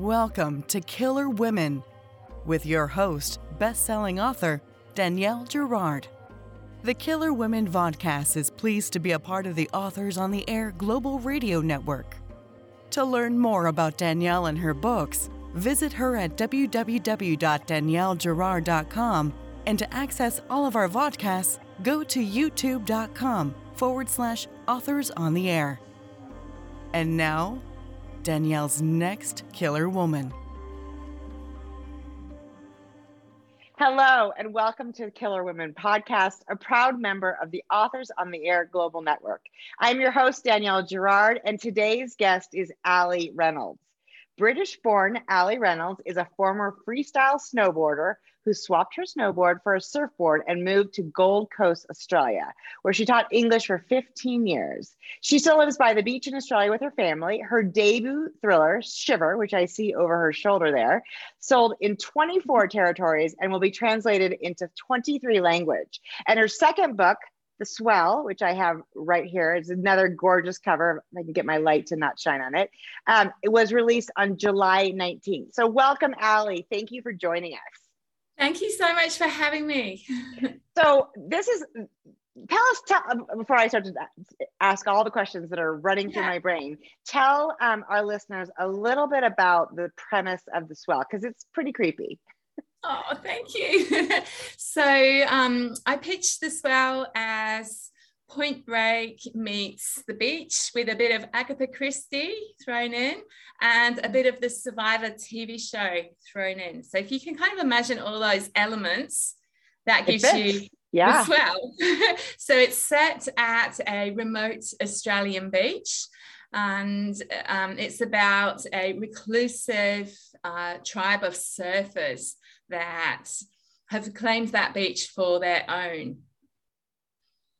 Welcome to Killer Women with your host, best-selling author Danielle Girard. The Killer Women Vodcast is pleased to be a part of the Authors on the Air Global Radio Network. To learn more about Danielle and her books, visit her at www.daniellegirard.com and to access all of our vodcasts, go to youtube.com forward slash authors on the air. And now, Danielle's next killer woman. Hello, and welcome to the Killer Women podcast, a proud member of the Authors on the Air Global Network. I'm your host, Danielle Girard, and today's guest is Allie Reynolds. British born Allie Reynolds is a former freestyle snowboarder who swapped her snowboard for a surfboard and moved to Gold Coast, Australia, where she taught English for 15 years. She still lives by the beach in Australia with her family. Her debut thriller, Shiver, which I see over her shoulder there, sold in 24 territories and will be translated into 23 language. And her second book, the Swell, which I have right here, is another gorgeous cover. I can get my light to not shine on it. Um, it was released on July 19th. So, welcome, Allie. Thank you for joining us. Thank you so much for having me. so, this is tell us tell, before I start to ask all the questions that are running through my brain. Tell um, our listeners a little bit about the premise of the Swell because it's pretty creepy. Oh, thank you. so um, I pitched the swell as Point Break meets the beach with a bit of Agatha Christie thrown in and a bit of the Survivor TV show thrown in. So if you can kind of imagine all those elements, that gives you yeah. the swell. so it's set at a remote Australian beach and um, it's about a reclusive uh, tribe of surfers that have claimed that beach for their own.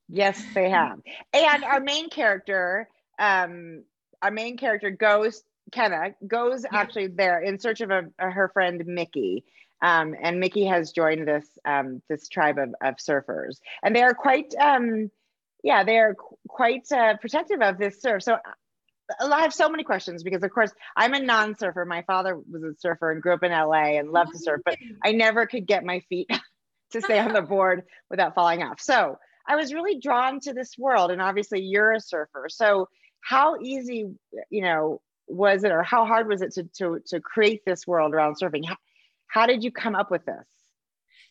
Yes, they have. And our main character, um, our main character goes, Kenna goes actually there in search of a, a, her friend Mickey. Um, and Mickey has joined this um, this tribe of, of surfers, and they are quite, um, yeah, they are qu- quite uh, protective of this surf. So I have so many questions because, of course, I'm a non-surfer. My father was a surfer and grew up in LA and loved to surf, but I never could get my feet to stay on the board without falling off. So I was really drawn to this world, and obviously, you're a surfer. So how easy, you know, was it, or how hard was it to to to create this world around surfing? How, how did you come up with this?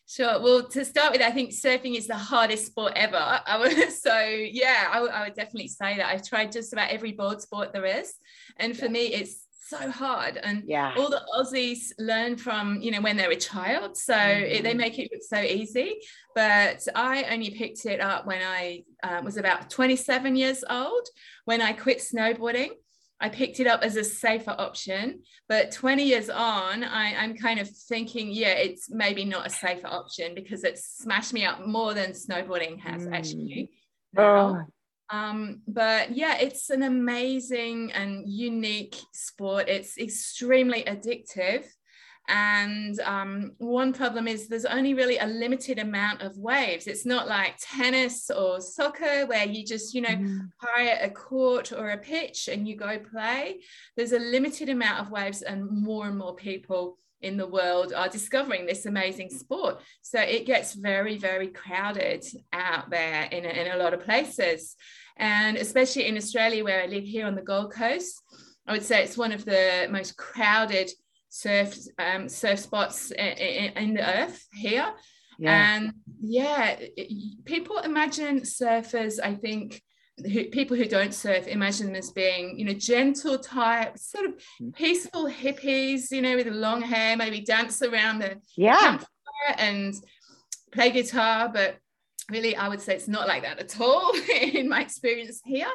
Sure. Well, to start with, I think surfing is the hardest sport ever. I would, so yeah, I, I, would definitely say that. I've tried just about every board sport there is, and for yeah. me, it's so hard. And yeah. all the Aussies learn from you know when they're a child, so mm-hmm. it, they mm-hmm. make it look so easy. But I only picked it up when I uh, was about 27 years old when I quit snowboarding. I picked it up as a safer option. But 20 years on, I, am kind of thinking, yeah, it's maybe not a safer option because it's smashed me up more than snowboarding has mm. actually. Oh. Um, but yeah, it's an amazing and unique sport. It's extremely addictive. And um, one problem is there's only really a limited amount of waves. It's not like tennis or soccer where you just, you know, mm. hire a court or a pitch and you go play. There's a limited amount of waves, and more and more people in the world are discovering this amazing sport. So it gets very, very crowded out there in a, in a lot of places. And especially in Australia, where I live here on the Gold Coast, I would say it's one of the most crowded surf um, surf spots in, the earth here. Yeah. And yeah, people imagine surfers, I think, who, people who don't surf imagine them as being, you know, gentle type, sort of mm. peaceful hippies, you know, with long hair, maybe dance around the yeah. campfire and play guitar. But really, I would say it's not like that at all in my experience here.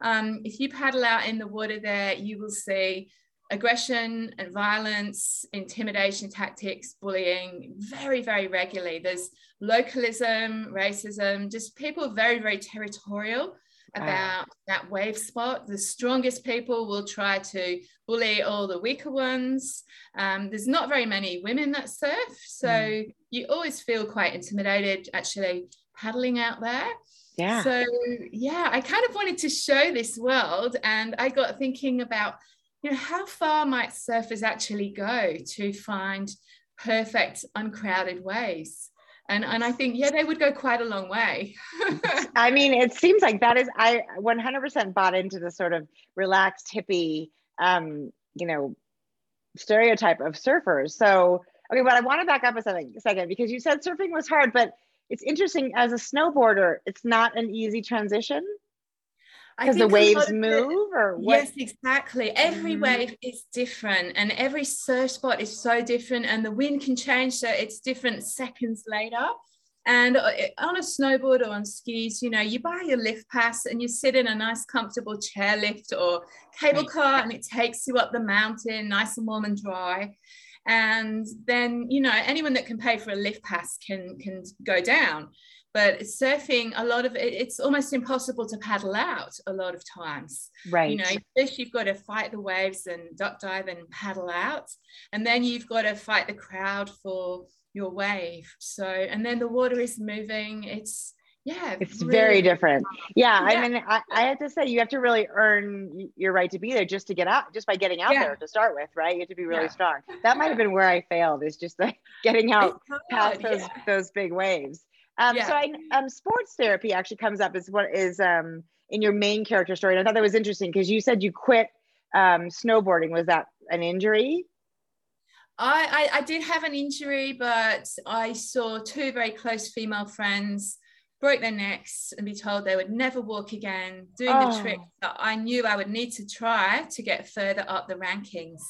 Um, if you paddle out in the water there, you will see aggression and violence, intimidation tactics, bullying very, very regularly. There's localism, racism, just people very, very territorial about that wave spot. The strongest people will try to bully all the weaker ones. Um, there's not very many women that surf, so mm. you always feel quite intimidated actually paddling out there. Yeah. So yeah, I kind of wanted to show this world, and I got thinking about you know, how far might surfers actually go to find perfect, uncrowded waves? And, and I think, yeah, they would go quite a long way. I mean, it seems like that is, I 100% bought into the sort of relaxed hippie, um, you know, stereotype of surfers. So, okay, but I want to back up a second, second because you said surfing was hard, but it's interesting as a snowboarder, it's not an easy transition because the waves move or what? yes exactly. Every mm. wave is different and every surf spot is so different and the wind can change so it's different seconds later. And uh, on a snowboard or on skis you know you buy your lift pass and you sit in a nice comfortable chairlift or cable car and it takes you up the mountain nice and warm and dry. And then you know anyone that can pay for a lift pass can can go down but surfing a lot of it it's almost impossible to paddle out a lot of times. Right you know first you've got to fight the waves and duck dive and paddle out and then you've got to fight the crowd for your wave. So and then the water is moving. It's yeah it's really very different. Yeah, yeah. i mean I, I have to say you have to really earn your right to be there just to get out just by getting out yeah. there to start with right? You have to be really yeah. strong. That might have been where i failed is just like getting out past those those big waves um, yeah. So I, um, sports therapy actually comes up as what is um, in your main character story. And I thought that was interesting because you said you quit um, snowboarding. Was that an injury? I, I, I did have an injury, but I saw two very close female friends broke their necks and be told they would never walk again, doing oh. the trick that I knew I would need to try to get further up the rankings.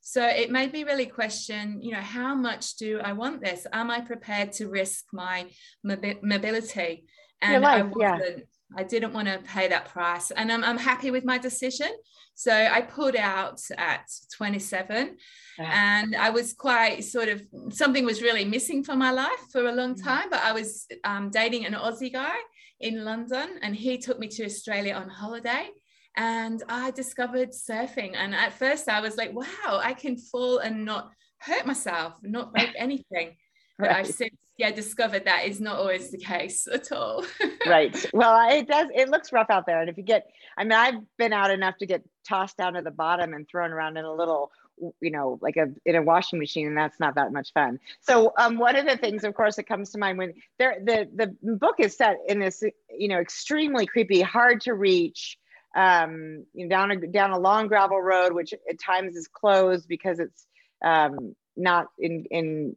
So it made me really question, you know, how much do I want this? Am I prepared to risk my mobility? And life, I wasn't. Yeah. I didn't want to pay that price. And I'm, I'm happy with my decision. So I pulled out at 27 and I was quite sort of something was really missing for my life for a long mm. time. But I was um, dating an Aussie guy in London and he took me to Australia on holiday and I discovered surfing. And at first I was like, wow, I can fall and not hurt myself, not break anything. But right. I've since yeah discovered that is not always the case at all. right. Well, it does. It looks rough out there, and if you get, I mean, I've been out enough to get tossed down to the bottom and thrown around in a little you know like a in a washing machine and that's not that much fun so um, one of the things of course that comes to mind when there the the book is set in this you know extremely creepy hard to reach um, you know, down a down a long gravel road, which at times is closed because it's um, not in in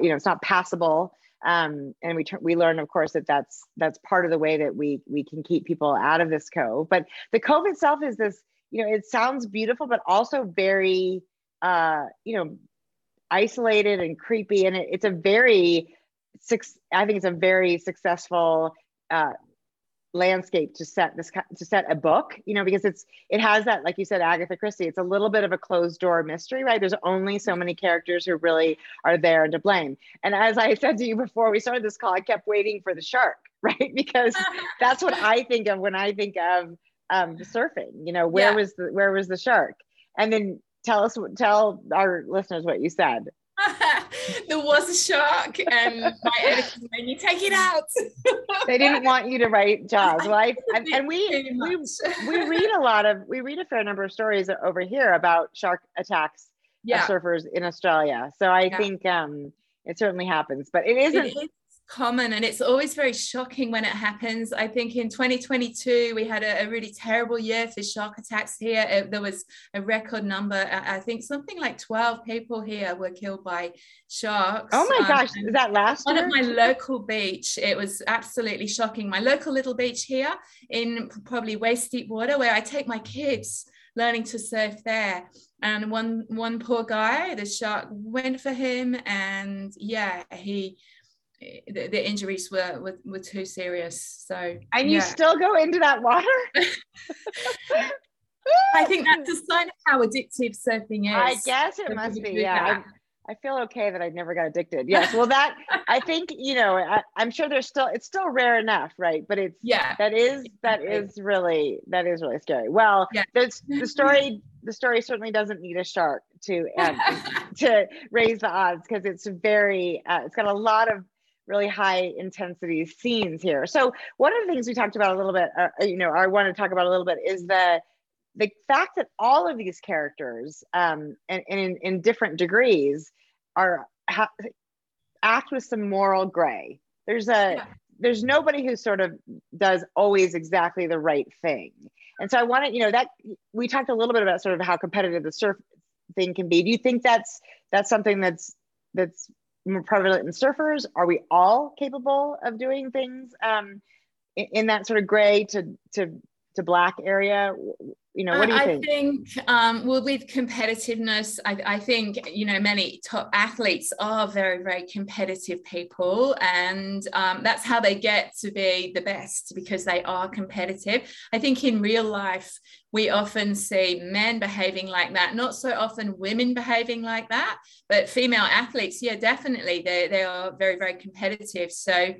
you know it's not passable. Um, and we we learn, of course, that that's that's part of the way that we we can keep people out of this cove. But the cove itself is this, you know, it sounds beautiful, but also very, uh, you know, isolated and creepy. And it, it's a very, I think it's a very successful uh, landscape to set this to set a book you know because it's it has that like you said agatha christie it's a little bit of a closed door mystery right? There's only so many characters who really are there to blame. And as i said to you before we started this call i kept waiting for the shark right? Because that's what i think of when i think of um, surfing you know where yeah. was the where was the shark? And then tell us tell our listeners what you said there was a shark, and my editor made me take it out. they didn't want you to write Jaws. I, and, and we we we read a lot of we read a fair number of stories over here about shark attacks yeah. of surfers in Australia. So I yeah. think um, it certainly happens, but it isn't. It is common and it's always very shocking when it happens. I think in 2022 we had a, a really terrible year for shark attacks here. It, there was a record number. I think something like 12 people here were killed by sharks. Oh my um, gosh, is that last one? on at my local beach? It was absolutely shocking. My local little beach here in probably waist deep water where I take my kids learning to surf there and one one poor guy the shark went for him and yeah he the, the injuries were, were, were too serious. So and yeah. you still go into that water. I think that's a sign of how addictive surfing is. I guess it must be. Yeah. I, I feel okay that I never got addicted. Yes. Well, that I think you know. I, am sure there's still it's still rare enough, right? But it's yeah. That is that is really that is really scary. Well, yeah. the the story the story certainly doesn't need a shark to um, to raise the odds because it's very uh, it's got a lot of really high intensity scenes here. So one of the things we talked about a little bit, uh, you know, I want to talk about a little bit is the the fact that all of these characters um, and, and in, in different degrees are ha- act with some moral gray there's a yeah. there's nobody who sort of does always exactly the right thing and so i wanted you know that we talked a little bit about sort of how competitive the surf thing can be do you think that's that's something that's that's more prevalent in surfers? Are we all capable of doing things um, in, in that sort of gray to to to black area you know what do you think? I think? um, well with competitiveness I, I, think you know many top athletes are very very competitive people and um, that's how they get to be the best because they are competitive I think in real life we often see men behaving like that not so often women behaving like that but female athletes yeah definitely they, they are very very competitive so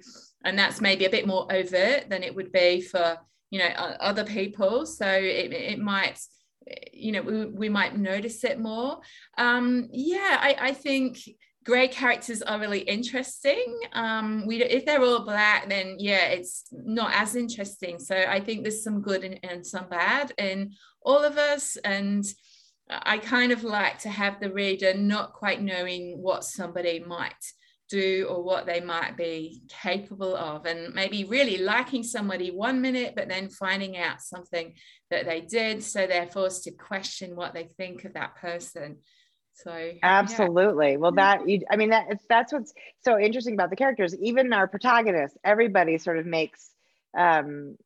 and that's maybe a bit more overt than it would be for you know other people. So it, it might you know we, we might notice it more. Um yeah i i think gray characters are really interesting. Um we if they're all black then yeah it's not as interesting. So i think there's some good and, and some bad in all of us. And i kind of like to have the reader not quite knowing what somebody might do or what they might be capable of. And maybe really liking somebody one minute but then finding out something that they did. So they're forced to question what they think of that person. So absolutely. Yeah. well that you i mean that that's what's so interesting about the characters. Even our protagonists everybody sort of makes um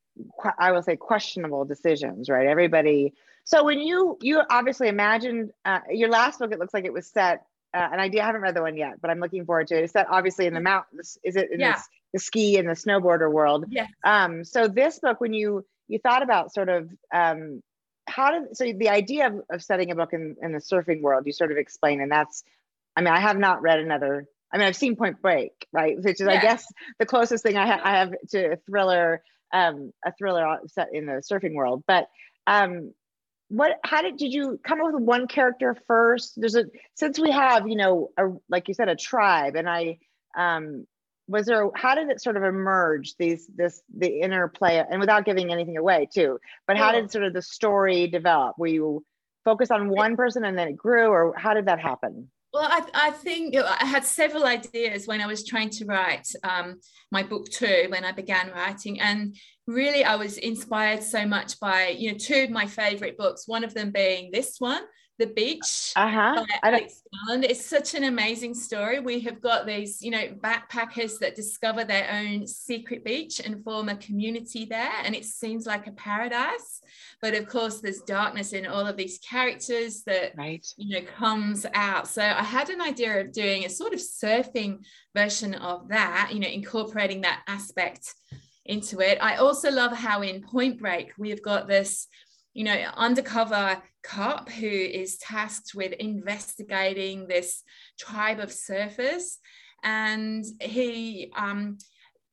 i will say questionable decisions right? Everybody so when you you obviously imagined uh, your last book it looks like it was set uh, and I, I haven't read the one yet, but I'm looking forward to it. Is that obviously in the mountains? Is it in yeah. this, the ski and the snowboarder world? Yeah. Um, so this book, when you you thought about sort of um, how did so the idea of, of setting a book in, in the surfing world, you sort of explain, and that's, I mean, I have not read another. I mean, I've seen Point Break, right, which is yeah. I guess the closest thing I, ha- I have to a thriller, um, a thriller set in the surfing world, but um, what how did did you come up with one character first? There's a since we have you know a like you said a tribe and i um was there how did it sort of emerge these this the interplay and without giving anything away too but how did sort of the story develop? Were you focused on one person and then it grew or how did that happen well, I, I, think I had several ideas when I was trying to write um, my book too, when I began writing. And really, I was inspired so much by, you know, two of my favorite books, one of them being this one, the beach uh-huh. Alex Garland. It's such an amazing story. We have got these, you know, backpackers that discover their own secret beach and form a community there. And it seems like a paradise. But of course, there's darkness in all of these characters that, right. you know, comes out. So I had an idea of doing a sort of surfing version of that, you know, incorporating that aspect into it. I also love how in Point Break, we've got this you know, undercover cop who is tasked with investigating this tribe of surfers. And he um,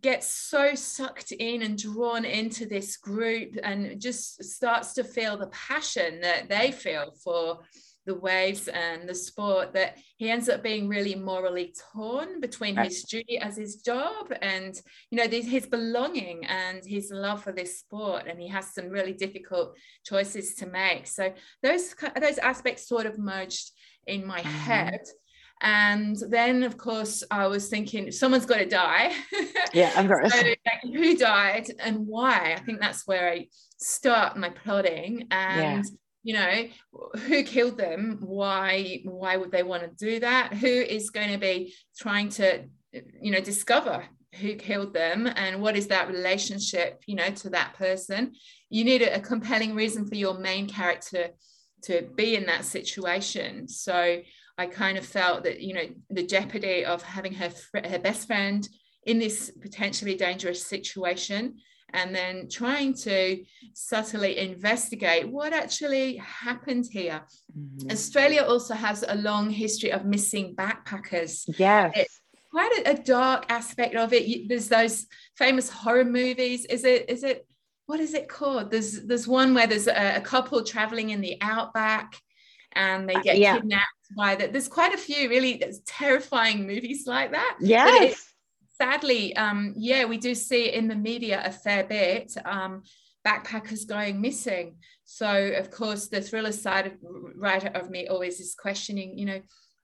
gets so sucked in and drawn into this group and just starts to feel the passion that they feel for the waves and the sport that he ends up being really morally torn between right. his duty as his job and you know his belonging and his love for this sport. And he has some really difficult choices to make. So those those aspects sort of merged in my mm-hmm. head. And then of course i was thinking someone's got to die. Yeah of course so, like, who died and why? I think that's where i start my plotting. And you know who killed them? Why why would they want to do that? Who is going to be trying to you know discover who killed them? And what is that relationship you know to that person? You need a, a compelling reason for your main character to be in that situation. So i kind of felt that you know the jeopardy of having her her best friend in this potentially dangerous situation and then trying to subtly investigate what actually happened here. Mm-hmm. Australia also has a long history of missing backpackers. Yes. It's quite a, a dark aspect of it. There's those famous horror movies. Is it, is it, what is it called? There's, there's one where there's a, a couple traveling in the outback and they uh, get yeah. kidnapped by that. There's quite a few really terrifying movies like that. Yes sadly, um, yeah, we do see in the media a fair bit. Um, backpackers going missing. So of course, the thriller side of writer of me always is questioning, you know,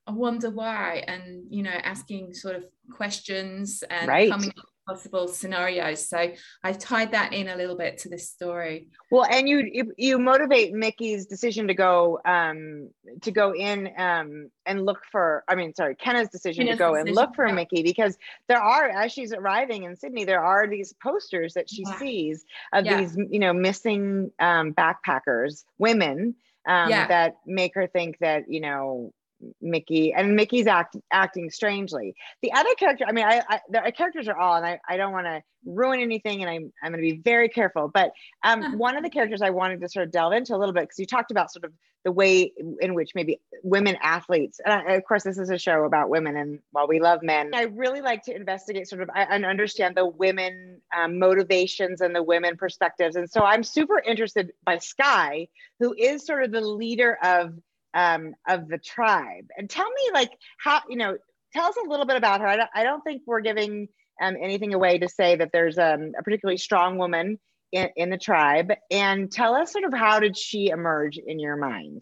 I wonder why, and you know, asking sort of questions and right. coming up possible scenarios. So I tied that in a little bit to this story. Well, and you you motivate Mickey's decision to go um to go in um and look for I mean sorry Kenna's decision Kenna's to go decision, and look for yeah. Mickey because there are as she's arriving in Sydney there are these posters that she yeah. sees of yeah. these you know missing um backpackers women um, that make her think that you know Mickey and Mickey's act, acting strangely. The other character, I mean, I, I the characters are all, and I, I don't want to ruin anything, and I'm I'm going to be very careful. But um, one of the characters I wanted to sort of delve into a little bit because you talked about sort of the way in which maybe women athletes, and I, of course this is a show about women, and while we love men, I really like to investigate sort of and understand the women um, motivations and the women perspectives, and so I'm super interested by Sky, who is sort of the leader of um, of the tribe. And tell me, like, how, you know, tell us a little bit about her. I don't, I don't think we're giving um, anything away to say that there's um, a particularly strong woman in, in the tribe. And tell us sort of how did she emerge in your mind?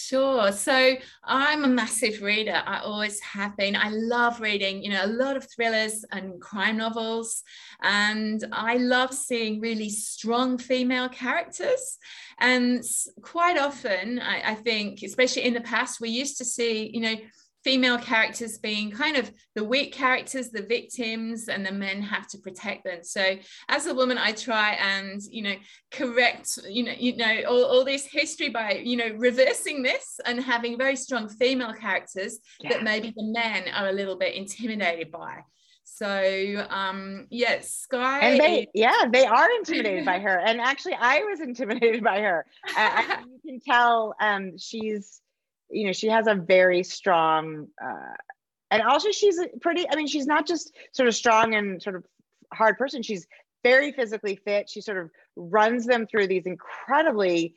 Sure. So I'm a massive reader. I always have been. I love reading, you know, a lot of thrillers and crime novels. And I love seeing really strong female characters. And quite often, I, I think, especially in the past, we used to see, you know, female characters being kind of the weak characters, the victims, and the men have to protect them. So as a woman, I try and you know correct you know you know all, all this history by you know reversing this and having very strong female characters yeah. that maybe the men are a little bit intimidated by. So um yes, Sky. And they yeah, they are intimidated by her. And actually I was intimidated by her. Uh, you can tell um she's you know she has a very strong uh, and also she's pretty i mean she's not just sort of strong and sort of hard person. She's very physically fit. She sort of runs them through these incredibly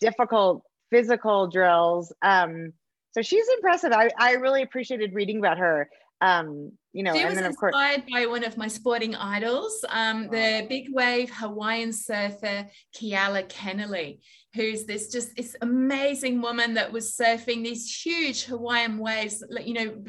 difficult physical drills. Um so she's impressive. I, I really appreciated reading about her um you know she was inspired course- by one of my sporting idols um the big wave hawaiian surfer keala kennelly who's this just this amazing woman that was surfing these huge hawaiian waves you know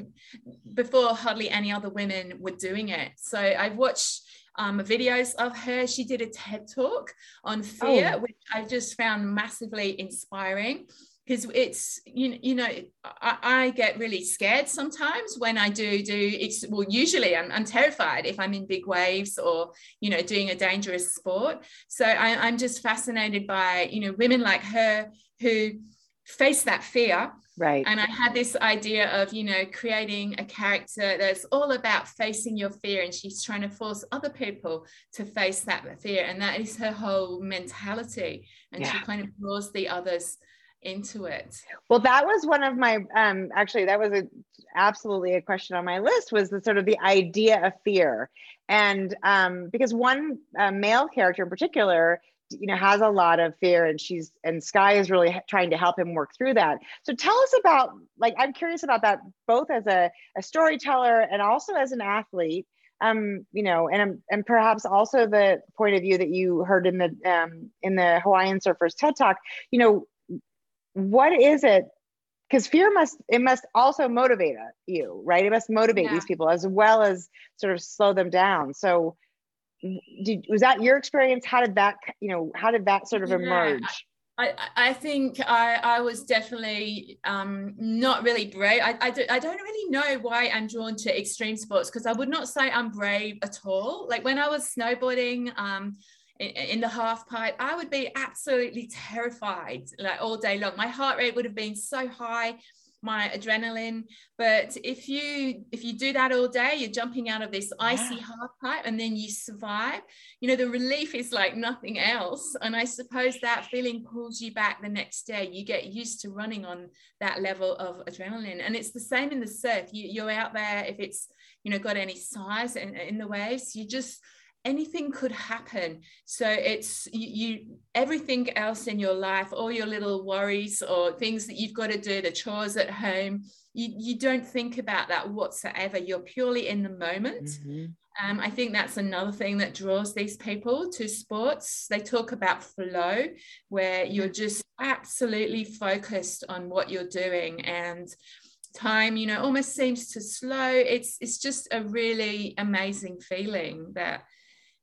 before hardly any other women were doing it so i've watched um, videos of her. She did a TED talk on fear, oh. which I just found massively inspiring because it's you, you know I, I, get really scared sometimes when i do do it's well usually I'm, I'm terrified if i'm in big waves or you know doing a dangerous sport. So I, i'm just fascinated by you know women like her who face that fear. Right. And i had this idea of you know creating a character that's all about facing your fear and she's trying to force other people to face that fear and that is her whole mentality. And yeah. she kind of draws the others into it. Well that was one of my um actually that was a absolutely a question on my list was the sort of the idea of fear. And um because one uh, male character in particular you know has a lot of fear and she's and sky is really trying to help him work through that. So tell us about like i'm curious about that both as a, a storyteller and also as an athlete. Um you know and and perhaps also the point of view that you heard in the um in the hawaiian surfers ted talk. You know what is it because fear must it must also motivate you right it must motivate yeah. these people as well as sort of slow them down so did was that your experience how did that you know how did that sort of emerge yeah. I, I think I, I was definitely um, not really brave. I, I, do, I don't really know why I'm drawn to extreme sports because I would not say I'm brave at all. Like when I was snowboarding, um, in, in the half pipe, I would be absolutely terrified like all day long. My heart rate would have been so high my adrenaline. But if you if you do that all day you're jumping out of this icy yeah. half pipe and then you survive you know the relief is like nothing else. And i suppose that feeling pulls you back the next day. You get used to running on that level of adrenaline. And it's the same in the surf. You, you're out there if it's you know got any size in, in the waves you just anything could happen. So it's you, you, everything else in your life all your little worries or things that you've got to do the chores at home you, you don't think about that whatsoever. You're purely in the moment. Mm-hmm. um, i think that's another thing that draws these people to sports. They talk about flow where you're just absolutely focused on what you're doing and time you know almost seems to slow. It's it's just a really amazing feeling that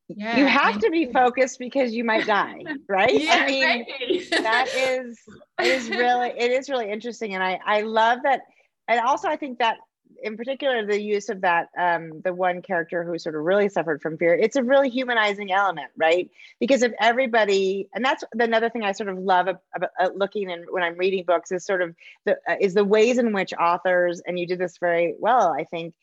yeah you have to be focused because you might die right? Yeah, i mean that is is really it is really interesting and i i love that and also i think that in particular the use of that um, the one character who sort of really suffered from fear it's a really humanizing element right? Because if everybody and that's another thing i sort of love about, looking and when i'm reading books is sort of the uh, is the ways in which authors and you did this very well i think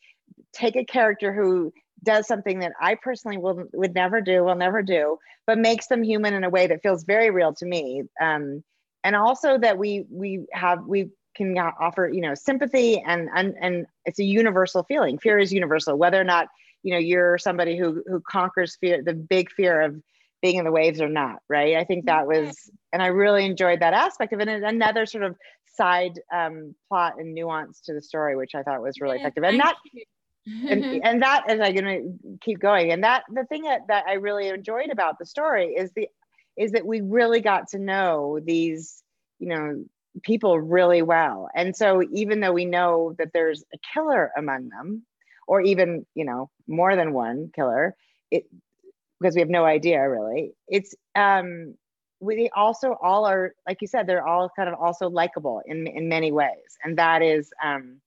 take a character who does something that I personally will would never do, will never do, but makes them human in a way that feels very real to me. Um, and also that we we have we can offer you know sympathy and and and it's a universal feeling. Fear is universal whether or not you know you're somebody who who conquers fear the big fear of being in the waves or not right? I think that was and i really enjoyed that aspect of it. And another sort of side um, plot and nuance to the story which i thought was really effective. And that and, and that is i'm going to keep going and that the thing that, that i really enjoyed about the story is the is that we really got to know these you know people really well. And so even though we know that there's a killer among them, or even, you know, more than one killer, it because we have no idea really, it's um we also all are, like you said, they're all kind of also likable in in many ways. And that is um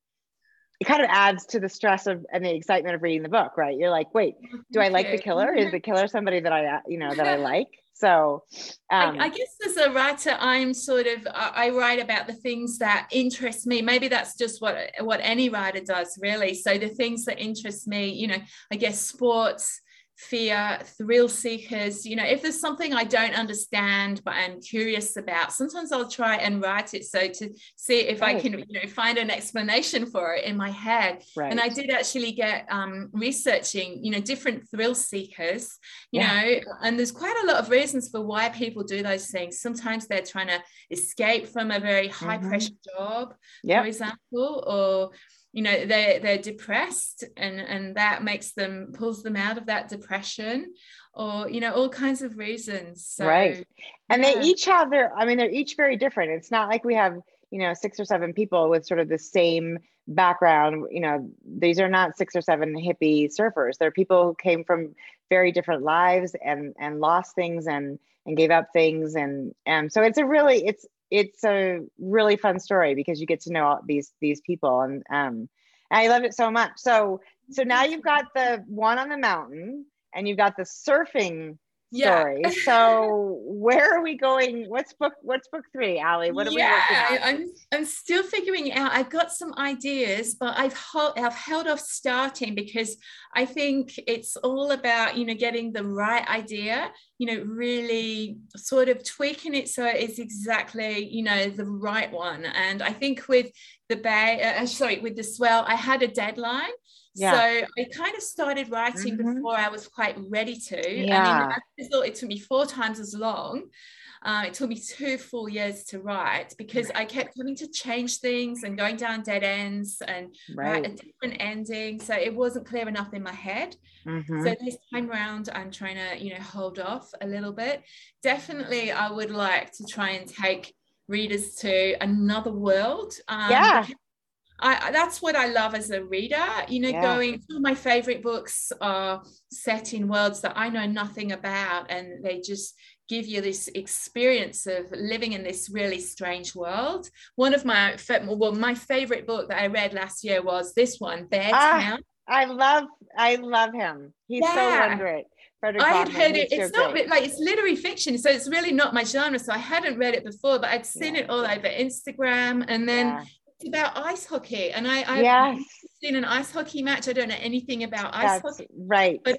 it kind of adds to the stress of and the excitement of reading the book, right? You're like, wait, do I like the killer? Is the killer somebody that I, you know, that I like? So um, I, I, guess as a writer, I'm sort of I write about the things that interest me. Maybe that's just what what any writer does, really. So the things that interest me, you know, I guess sports, fear, thrill seekers. You know, if there's something I don't understand but I'm curious about, sometimes I'll try and write it so to see if right. I can, you know, find an explanation for it in my head. Right. And I did actually get um, researching, you know, different thrill seekers, you yeah. know, and there's quite a lot of reasons for why people do those things. Sometimes they're trying to escape from a very high mm-hmm. pressure job, yep. for example, or you know they're they're depressed and and that makes them pulls them out of that depression or you know all kinds of reasons. So, right. And yeah. they each have their i mean they're each very different. It's not like we have you know six or seven people with sort of the same background. You know these are not six or seven hippie surfers. They're people who came from very different lives and and lost things and and gave up things and and so it's a really it's it's a really fun story because you get to know all these these people and um I love it so much. So so now you've got the one on the mountain and you've got the surfing story. Yeah. so where are we going? What's book what's book three, Allie? What are yeah, we I'm I'm still figuring out. I've got some ideas, but I've held I've held off starting because I think it's all about, you know, getting the right idea, you know, really sort of tweaking it so it's exactly, you know, the right one. And I think with the bay, uh, sorry, with the swell, I had a deadline. Yeah. So I kind of started writing mm-hmm. before I was quite ready to. Yeah. I mean, thought it took me four times as long. Uh, it took me two full years to write because I kept having to change things and going down dead ends and right. write a different ending. So it wasn't clear enough in my head. Mm-hmm. So this time around, I'm trying to, you know, hold off a little bit. Definitely, I would like to try and take readers to another world. Um, yeah. I, that's what I love as a reader. You know, yeah. going, some of my favorite books are set in worlds that I know nothing about, and they just give you this experience of living in this really strange world. One of my, well, my favorite book that I read last year was this one, Bear ah, I love, I love him. He's yeah. so wondrous. I had heard it. It's not like it's literary fiction, so it's really not my genre. So I hadn't read it before, but I'd seen yeah. it all over Instagram, and then yeah it's about ice hockey, and I I've yes. seen an ice hockey match. I don't know anything about ice That's hockey, right? But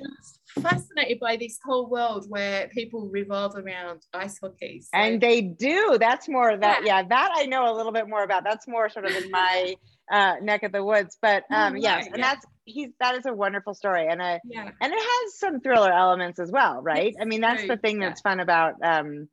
fascinated by this whole world where people revolve around ice hockey. So. And they do. That's more that yeah. yeah. That I know a little bit more about. That's more sort of in my uh, neck of the woods. But um, yes, and yeah. that's he's that is a wonderful story, and a Yeah. and it has some thriller elements as well, right? It's I mean, that's the thing that's fun about um,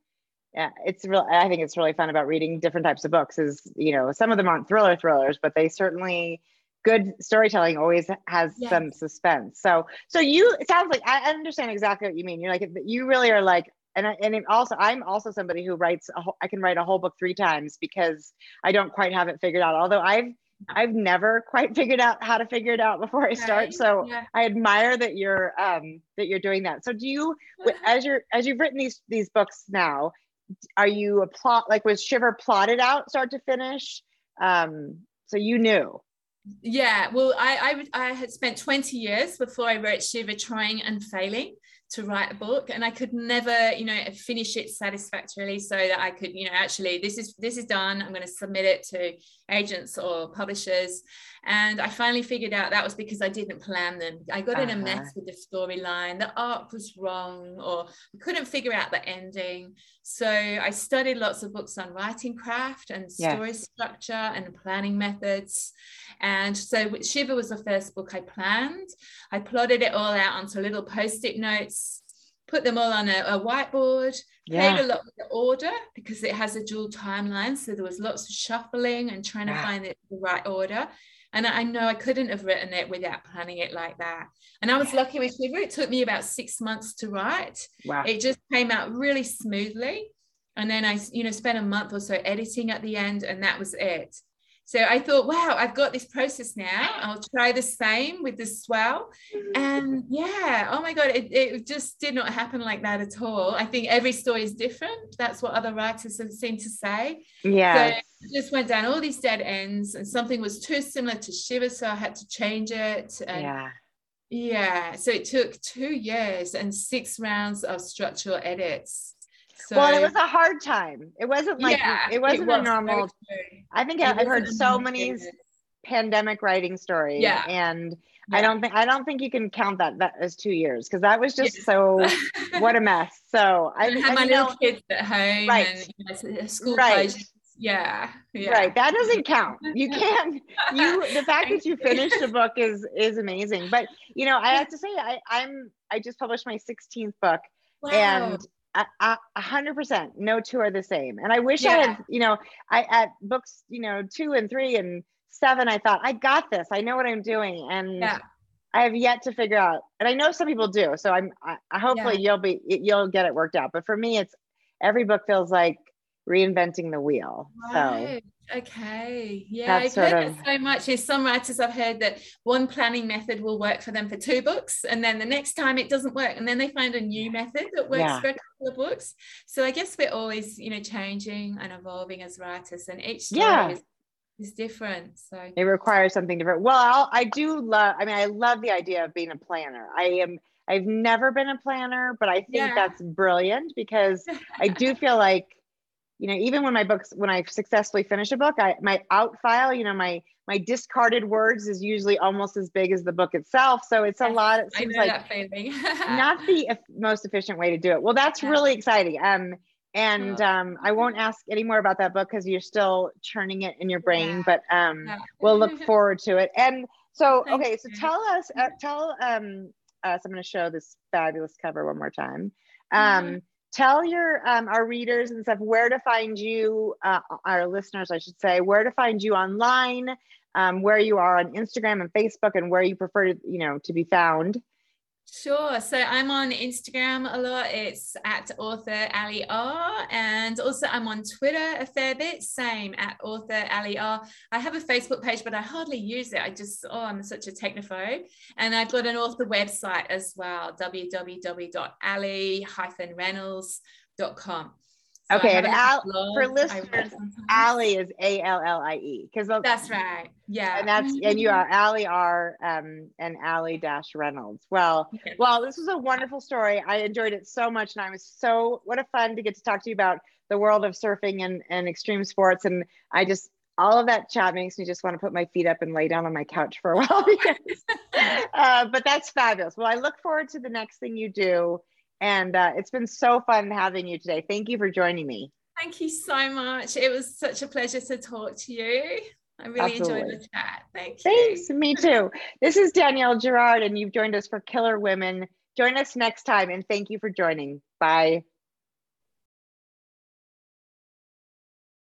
yeah, it's real. I think it's really fun about reading different types of books. Is you know, some of them aren't thriller thrillers, but they certainly good storytelling always has Yes. some suspense. So, so you it sounds like I understand exactly what you mean. You're like you really are like, and I, and it also I'm also somebody who writes. A whole, I can write a whole book three times because I don't quite have it figured out. Although I've I've never quite figured out how to figure it out before I start. Okay, So yeah. I admire that you're um that you're doing that. So do you as you're as you've written these these books now, are you a plot like was Shiver plotted out start to finish? Um so you knew. Yeah, well, I, I I had spent 20 years before I wrote Shiver trying and failing to write a book, and I could never, you know, finish it satisfactorily so that I could, you know, actually this is this is done. I'm going to submit it to agents or publishers, and I finally figured out that was because I didn't plan them. I got in a Uh-huh. mess with the storyline. The arc was wrong, or I couldn't figure out the ending. So I studied lots of books on writing craft and Yes. story structure and planning methods. And so Shiver was the first book I planned. I plotted it all out onto little post-it notes, put them all on a, a whiteboard, played a lot with the order because it has a dual timeline. So there was lots of shuffling and trying to find the, the right order. And I I know I couldn't have written it without planning it like that. And I was lucky with Shiver. It took me about six months to write Wow. it just came out really smoothly and then i you know spent a month or so editing at the end and that was it so i thought wow i've got this process now i'll try the same with the swell and yeah oh my god it, it just did not happen like that at all i think every story is different that's what other writers have seemed to say yeah. so I just went down all these dead ends and something was too similar to Shiver so i had to change it and yeah. yeah, so it took two years and six rounds of structural edits. So, well, it was a hard time. It wasn't like yeah, it wasn't was a normal. I think It I've heard so many pandemic writing stories. Yeah. And I don't think I don't think you can count that that as two years because that was just Yeah. so what a mess. So I, I had my little kids at home Right. and you know, school Right. closures. Yeah, yeah. right that doesn't count you can't you the fact that you finished a book is is amazing but you know i have to say i i'm i just published my 16th book Wow. and a- hundred percent no two are the same. And i wish i had you know i at books you know two and three and seven i thought i got this i know what i'm doing. And Yeah. i have yet to figure out and i know some people do. So i'm i, I hopefully you'll be you'll get it worked out. But for me it's every book feels like reinventing the wheel so Right. Okay. Yeah, I've heard that so much. There's some writers I've heard that one planning method will work for them for two books, and then the next time it doesn't work, and then they find a new method that works Yeah. for a couple of books. So I guess we're always, you know, changing and evolving as writers, and each story Yeah. is, is different. So it requires something different. Well, I'll, I do love. I mean, I love the idea of being a planner. I am. I've never been a planner, but I think Yeah. that's brilliant because I do feel like, you know, even when my books, when I successfully finish a book, I my out file, you know, my my discarded words is usually almost as big as the book itself. So it's a lot. It seems like not the most efficient way to do it. Well, that's Yeah. really exciting. Um, and um, I won't ask any more about that book because you're still churning it in your brain. Yeah. But um, Yeah. we'll look forward to it. And so, Thank okay, so tell us, uh, tell um, us. I'm going to show this fabulous cover one more time. Um, Mhm. Tell your um, our readers and stuff where to find you, uh, our listeners, I should say, where to find you online, um, where you are on Instagram and Facebook, and where you prefer, to you know, to be found. Sure. So I'm on Instagram a lot. It's at author Allie R. And also I'm on Twitter a fair bit, same at author Allie R. I have a Facebook page, but I hardly use it. I just, oh, I'm such a technophobe. And I've got an author website as well, www.allie-reynolds.com. So Okay, and Al- for listeners. Allie is A L L I E because That's right. Yeah. and that's and you are Allie R um and Allie dash Reynolds. Well, Okay. well, this was a wonderful story. I enjoyed it so much, and I was so what a fun to get to talk to you about the world of surfing and and extreme sports. And I just all of that chat makes me just want to put my feet up and lay down on my couch for a while. Because, uh, but that's fabulous. Well, I look forward to the next thing you do. And uh, it's been so fun having you today. Thank you for joining me. Thank you so much. It was such a pleasure to talk to you. I really Absolutely. enjoyed the chat. Thank you. Thanks. Me too. This is Danielle Girard, and you've joined us for Killer Women. Join us next time, and thank you for joining. Bye.